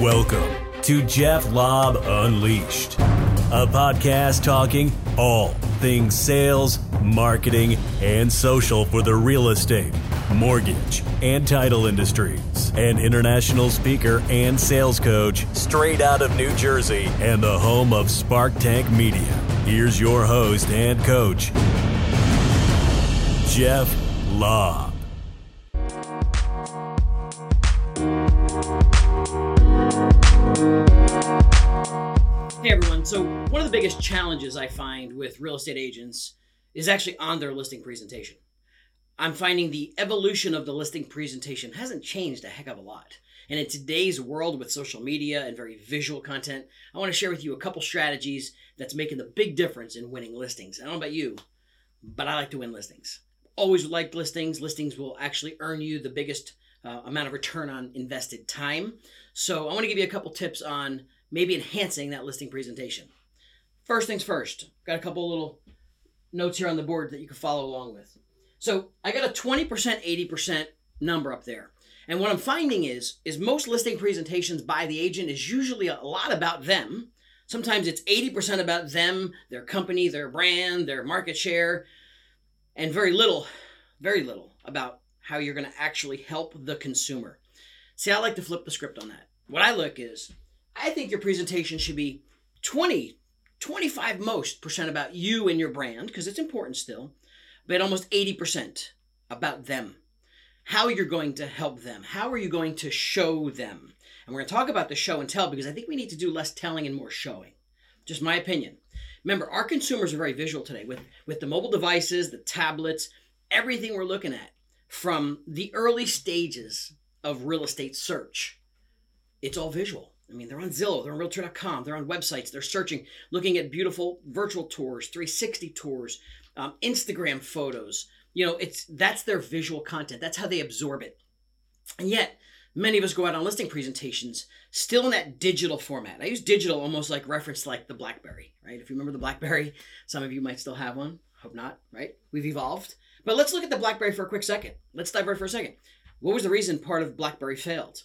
Welcome to Jeff Lobb Unleashed, a podcast talking all things sales, marketing, and social for the real estate, mortgage, and title industries. An international speaker and sales coach straight out of New Jersey and the home of Spark Tank Media. Here's your host and coach, Jeff Lobb. Hey everyone. So, one of the biggest challenges I find with real estate agents is actually on their listing presentation. I'm finding the evolution of the listing presentation hasn't changed a heck of a lot. And in today's world with social media and very visual content, I want to share with you a couple strategies that's making the big difference in winning listings. I don't know about you, but I like to win listings. Always like listings. Listings will actually earn you the biggest uh, amount of return on invested time. So, I want to give you a couple tips on maybe enhancing that listing presentation. First things first, got a couple little notes here on the board that you can follow along with. So I got a 20%, 80% number up there. And what I'm finding is, is most listing presentations by the agent is usually a lot about them. Sometimes it's 80% about them, their company, their brand, their market share, and very little, very little about how you're going to actually help the consumer. See, I like to flip the script on that. What I look is I think your presentation should be 20, 25 most percent about you and your brand, because it's important still, but almost 80% about them. How you're going to help them. How are you going to show them? And we're going to talk about the show and tell because I think we need to do less telling and more showing. Just my opinion. Remember, our consumers are very visual today with, with the mobile devices, the tablets, everything we're looking at from the early stages of real estate search. It's all visual. I mean, they're on Zillow, they're on Realtor.com, they're on websites, they're searching, looking at beautiful virtual tours, 360 tours, um, Instagram photos. You know, it's that's their visual content. That's how they absorb it. And yet, many of us go out on listing presentations still in that digital format. I use digital almost like reference like the BlackBerry, right? If you remember the BlackBerry, some of you might still have one. Hope not, right? We've evolved. But let's look at the BlackBerry for a quick second. Let's divert for a second. What was the reason part of BlackBerry failed?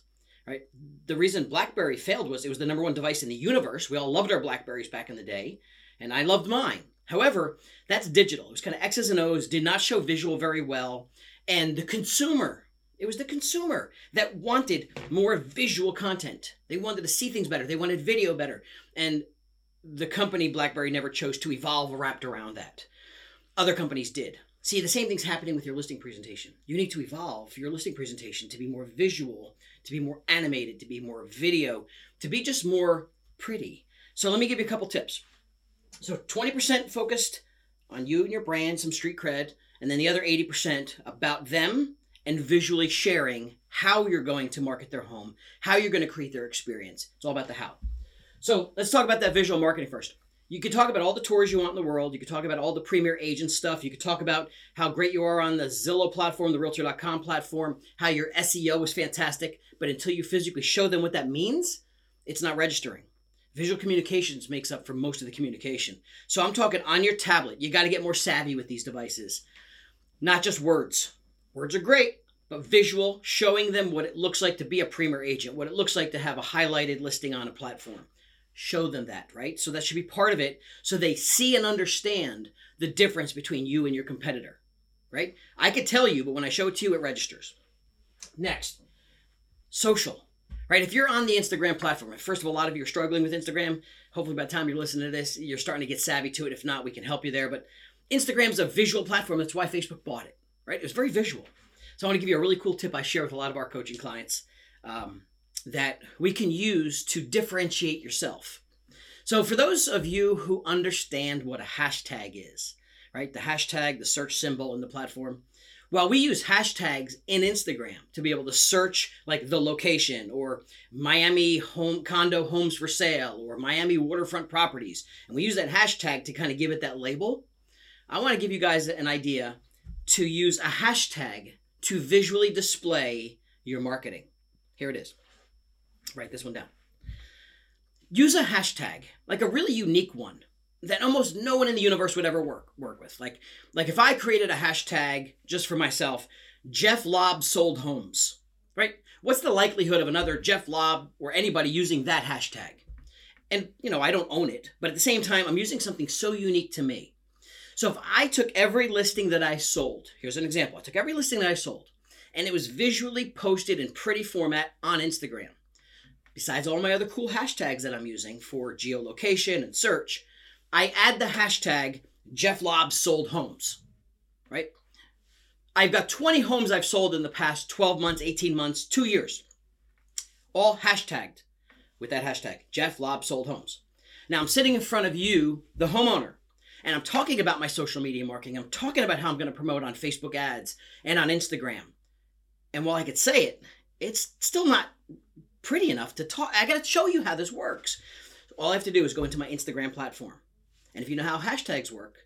Right? The reason BlackBerry failed was it was the number one device in the universe. We all loved our Blackberries back in the day, and I loved mine. However, that's digital. It was kind of X's and O's, did not show visual very well, and the consumer. It was the consumer that wanted more visual content. They wanted to see things better. They wanted video better. And the company BlackBerry never chose to evolve wrapped around that. Other companies did. See, the same thing's happening with your listing presentation. You need to evolve your listing presentation to be more visual to be more animated, to be more video, to be just more pretty. So let me give you a couple tips. So 20% focused on you and your brand, some street cred, and then the other 80% about them and visually sharing how you're going to market their home, how you're going to create their experience. It's all about the how. So let's talk about that visual marketing first. You could talk about all the tours you want in the world. You could talk about all the premier agent stuff. You could talk about how great you are on the Zillow platform, the Realtor.com platform, how your SEO is fantastic. But until you physically show them what that means, it's not registering. Visual communications makes up for most of the communication. So I'm talking on your tablet. You got to get more savvy with these devices. Not just words. Words are great, but visual, showing them what it looks like to be a premier agent, what it looks like to have a highlighted listing on a platform show them that, right? So that should be part of it so they see and understand the difference between you and your competitor, right? I could tell you, but when I show it to you, it registers. Next, social, right? If you're on the Instagram platform, first of all, a lot of you are struggling with Instagram. Hopefully, by the time you're listening to this, you're starting to get savvy to it. If not, we can help you there. But Instagram's a visual platform. That's why Facebook bought it, right? It was very visual. So I want to give you a really cool tip I share with a lot of our coaching clients. Um, that we can use to differentiate yourself. So, for those of you who understand what a hashtag is, right, the hashtag, the search symbol in the platform, well, we use hashtags in Instagram to be able to search like the location or Miami home condo homes for sale or Miami waterfront properties. And we use that hashtag to kind of give it that label. I want to give you guys an idea to use a hashtag to visually display your marketing. Here it is. Write this one down. Use a hashtag, like a really unique one that almost no one in the universe would ever work work with. Like like if I created a hashtag just for myself, Jeff Lobb sold homes, right? what's the likelihood of another Jeff Lobb or anybody using that hashtag? And, you know, I don't own it, but at the same time, I'm using something so unique to me. So if I took every listing that I sold, here's an example I took every listing that I sold, and it was visually posted in pretty format on Instagram. Besides all my other cool hashtags that I'm using for geolocation and search, I add the hashtag Jeff Lobb sold homes, right? I've got 20 homes I've sold in the past 12 months, 18 months, two years, all hashtagged with that hashtag Jeff Lobb sold homes. Now I'm sitting in front of you, the homeowner, and I'm talking about my social media marketing. I'm talking about how I'm going to promote on Facebook ads and on Instagram. And while I could say it, it's still not pretty enough to talk. I got to show you how this works. All I have to do is go into my Instagram platform. And if you know how hashtags work,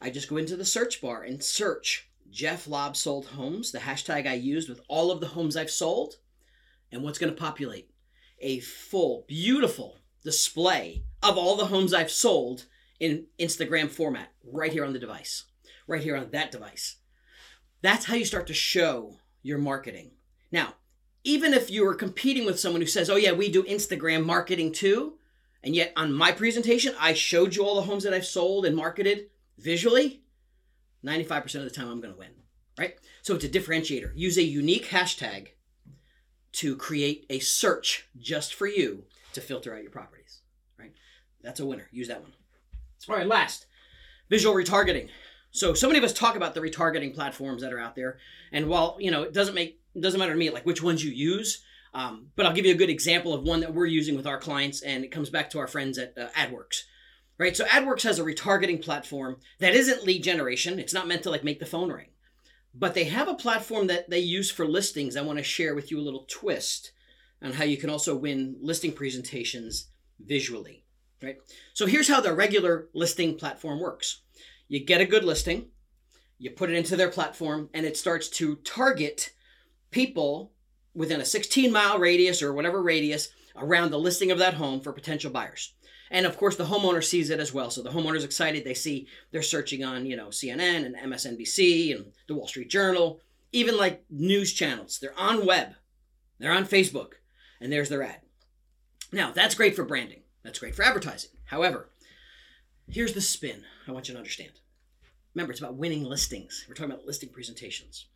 I just go into the search bar and search Jeff Lobb sold homes, the hashtag I used with all of the homes I've sold. And what's going to populate? A full, beautiful display of all the homes I've sold in Instagram format right here on the device, right here on that device. That's how you start to show your marketing. Now, even if you are competing with someone who says, oh, yeah, we do Instagram marketing too, and yet on my presentation, I showed you all the homes that I've sold and marketed visually, 95% of the time I'm going to win, right? So it's a differentiator. Use a unique hashtag to create a search just for you to filter out your properties, right? That's a winner. Use that one. All right, last visual retargeting. So so many of us talk about the retargeting platforms that are out there, and while you know it doesn't make it doesn't matter to me like which ones you use, um, but I'll give you a good example of one that we're using with our clients, and it comes back to our friends at uh, Adwerx. Right, so Adwerx has a retargeting platform that isn't lead generation. It's not meant to like make the phone ring, but they have a platform that they use for listings. I want to share with you a little twist on how you can also win listing presentations visually right? So here's how the regular listing platform works. You get a good listing, you put it into their platform, and it starts to target people within a 16 mile radius or whatever radius around the listing of that home for potential buyers. And of course, the homeowner sees it as well. So the homeowner's excited. They see they're searching on, you know, CNN and MSNBC and the Wall Street Journal, even like news channels. They're on web, they're on Facebook, and there's their ad. Now, that's great for branding. That's great for advertising. However, here's the spin I want you to understand. Remember, it's about winning listings. We're talking about listing presentations.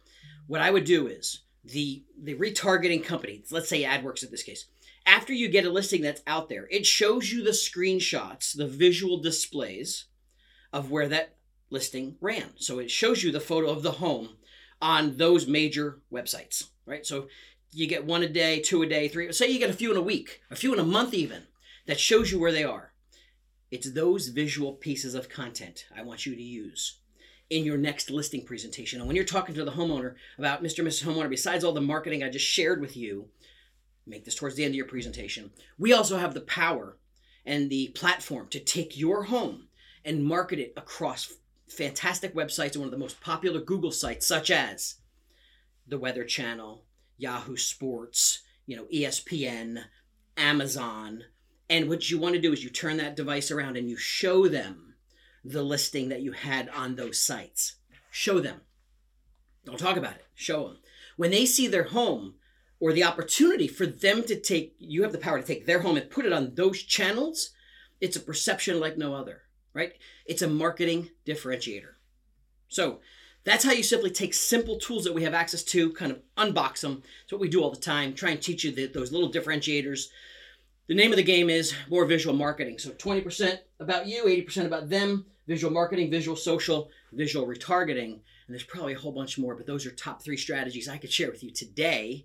What I would do is the the retargeting company, let's say Adwerx in this case, after you get a listing that's out there, it shows you the screenshots, the visual displays of where that listing ran. So it shows you the photo of the home on those major websites, right? So you get one a day, two a day, three. Say you get a few in a week, a few in a month, even that shows you where they are. It's those visual pieces of content I want you to use in your next listing presentation. And when you're talking to the homeowner about Mr. and Mrs. Homeowner, besides all the marketing I just shared with you, make this towards the end of your presentation. We also have the power and the platform to take your home and market it across fantastic websites and one of the most popular Google sites, such as the Weather Channel, Yahoo Sports, you know, ESPN, Amazon, and what you want to do is you turn that device around and you show them the listing that you had on those sites. Show them. Don't talk about it. Show them. When they see their home or the opportunity for them to take, you have the power to take their home and put it on those channels, it's a perception like no other, right? It's a marketing differentiator. So that's how you simply take simple tools that we have access to, kind of unbox them. It's what we do all the time. Try and teach you the, those little differentiators the name of the game is more visual marketing. So 20% about you, 80% about them, visual marketing, visual social, visual retargeting. And there's probably a whole bunch more, but those are top three strategies I could share with you today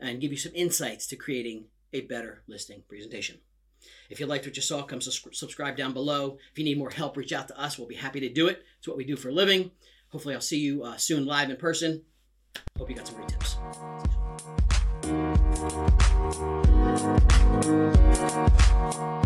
and give you some insights to creating a better listing presentation. If you liked what you saw, come subscribe down below. If you need more help, reach out to us. We'll be happy to do it. It's what we do for a living. Hopefully, I'll see you uh, soon live in person. Hope you got some great tips. Thank you.